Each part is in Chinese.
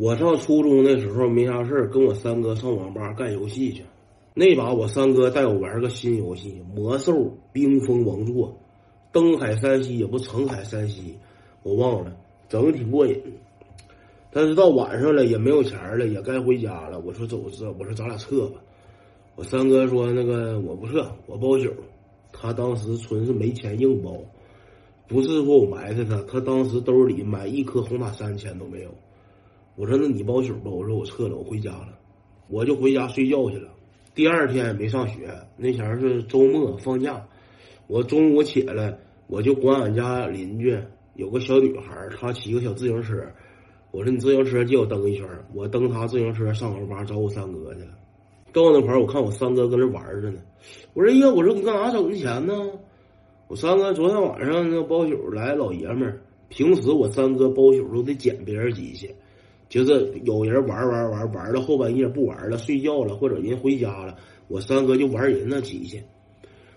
我上初中的时候没啥事跟我三哥上网吧干游戏去。那把我三哥带我玩个新游戏《魔兽冰封王座》，登海山西也不成海山西，我忘了，整的挺过瘾。但是到晚上了也没有钱了，也该回家了。我说走这，我说咱俩撤吧。我三哥说那个我不撤，我包宿。他当时纯是没钱硬包，不是说我埋汰他，他当时兜里买一颗红塔山钱都没有。我说那你包宿吧，我说我撤了，我回家了，我就回家睡觉去了。第二天没上学，那前是周末放假，我中午起来，我就管俺家邻居有个小女孩，她骑个小自行车，我说你自行车借我蹬一圈，我蹬她自行车上楼吧找我三哥去了。到那块儿，我看我三哥搁那玩着呢，我说呀，我说你干啥整的钱呢？我三哥昨天晚上那包宿来老爷们儿，平时我三哥包宿都得捡别人机器。就是有人玩玩玩玩到后半夜不玩了，睡觉了，或者人回家了，我三哥就玩人那机器。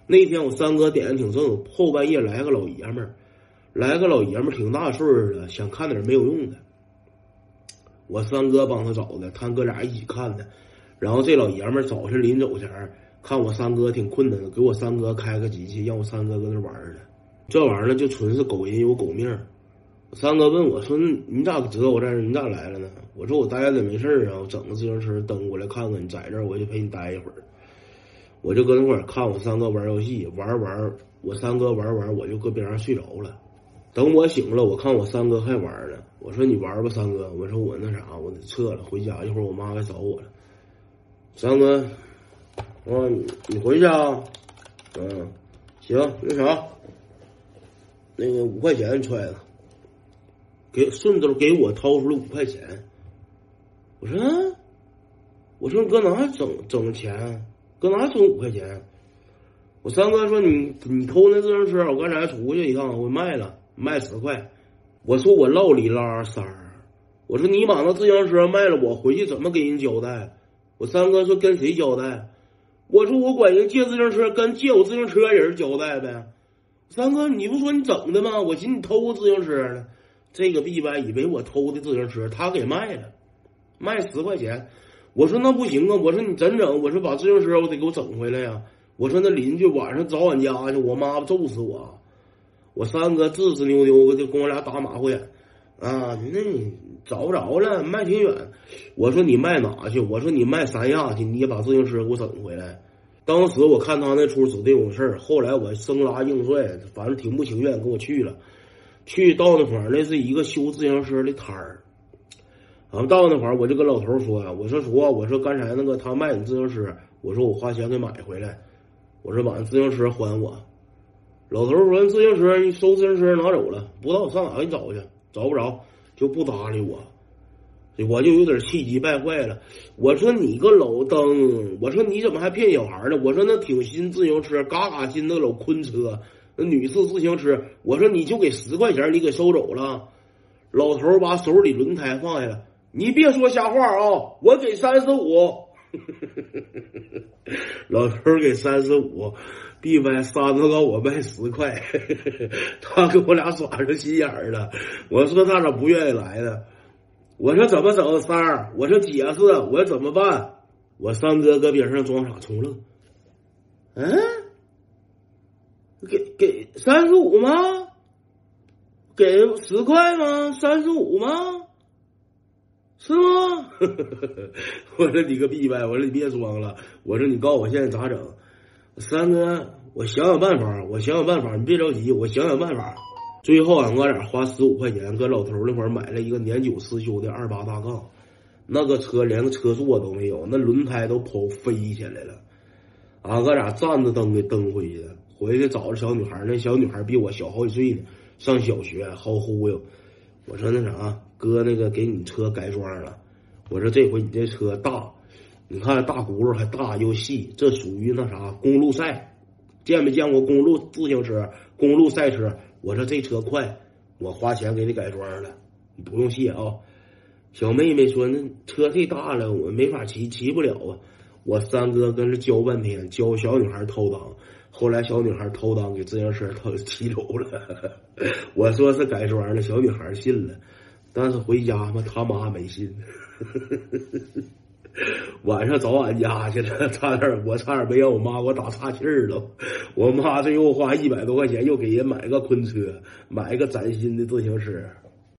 那天我三哥点的挺正，后半夜来个老爷们儿，来个老爷们儿挺大岁数的，想看点没有用的。我三哥帮他找的，他哥俩一起看的。然后这老爷们儿早晨临走前看我三哥挺困难的，给我三哥开个机器，让我三哥搁那玩儿这玩意儿就纯是狗人有狗命。三哥问我说：“你咋知道我在这？你咋来了呢？”我说：“我待着没事儿啊，我整个自行车蹬过来看看你在这儿，我就陪你待一会儿。”我就搁那块儿看我三哥玩游戏，玩玩我三哥玩玩，我就搁边上睡着了。等我醒了，我看我三哥还玩呢。我说：“你玩吧，三哥。”我说：“我那啥，我得撤了，回家。一会儿我妈来找我了。”三哥，我你你回去啊？嗯，行，那啥，那个五块钱揣着。给顺兜给我掏出了五块钱，我说，我说搁哪整整钱？搁哪整五块钱？我三哥说你你偷那自行车，我刚才出去一趟，我卖了，卖十块。我说我唠里拉三儿，我说你把那自行车卖了，我回去怎么给人交代？我三哥说跟谁交代？我说我管人借自行车，跟借我自行车人交代呗。三哥，你不说你整的吗？我寻思你偷自行车呢。这个逼歪以为我偷的自行车，他给卖了，卖十块钱。我说那不行啊，我说你怎整？我说把自行车我得给我整回来呀。我说那邻居晚上找俺家去，我妈揍死我。我三哥自自扭扭就跟我俩打马虎眼啊，那你找不着了，卖挺远。我说你卖哪去？我说你卖三亚去，你也把自行车给我整回来。当时我看他那出指定有事儿，后来我生拉硬拽，反正挺不情愿，跟我去了。去到那块儿，那是一个修自行车的摊儿。然后到那块儿，我就跟老头说啊：“我说叔，我说刚才那个他卖你自行车，我说我花钱给买回来，我说把那自行车还我。”老头说：“自行车你收自行车拿走了，不知道上哪给找去，找不着就不搭理我。”我就有点气急败坏了。我说：“你个老登，我说你怎么还骗小孩呢？我说那挺新自行车，嘎嘎新那老坤车。”那女士自行车，我说你就给十块钱，你给收走了。老头把手里轮胎放下了，你别说瞎话啊！我给三十五。老头给三十五，弟妹三子高我卖十块，他给我俩耍上心眼了。我说他咋不愿意来呢？我说怎么整？三儿，我说解释，我怎么办？我三哥搁边上装傻充愣，嗯。给给三十五吗？给十块吗？三十五吗？是吗？我说你个逼呗！我说你别装了！我说你告诉我现在咋整？三哥，我想想办法，我想想办法，你别着急，我想想办法。最后俺哥俩花十五块钱，搁老头那块买了一个年久失修的二八大杠，那个车连个车座都没有，那轮胎都跑飞起来了。俺哥俩站着蹬给蹬回去的。回去找着小女孩，那小女孩比我小好几岁呢，上小学，好忽悠。我说那啥，哥，那个给你车改装了。我说这回你这车大，你看大轱辘还大又细，这属于那啥公路赛。见没见过公路自行车、公路赛车？我说这车快，我花钱给你改装了，你不用谢啊。小妹妹说那车太大了，我没法骑，骑不了啊。我三哥跟着教半天，教小女孩掏档。后来小女孩偷裆给自行车偷骑走了，我说是改装的，小女孩信了。但是回家嘛，他妈没信。晚上找俺家去了，差点我差点没让我妈给我打岔气儿了。我妈最后花一百多块钱又给人买个昆车，买个崭新的自行车。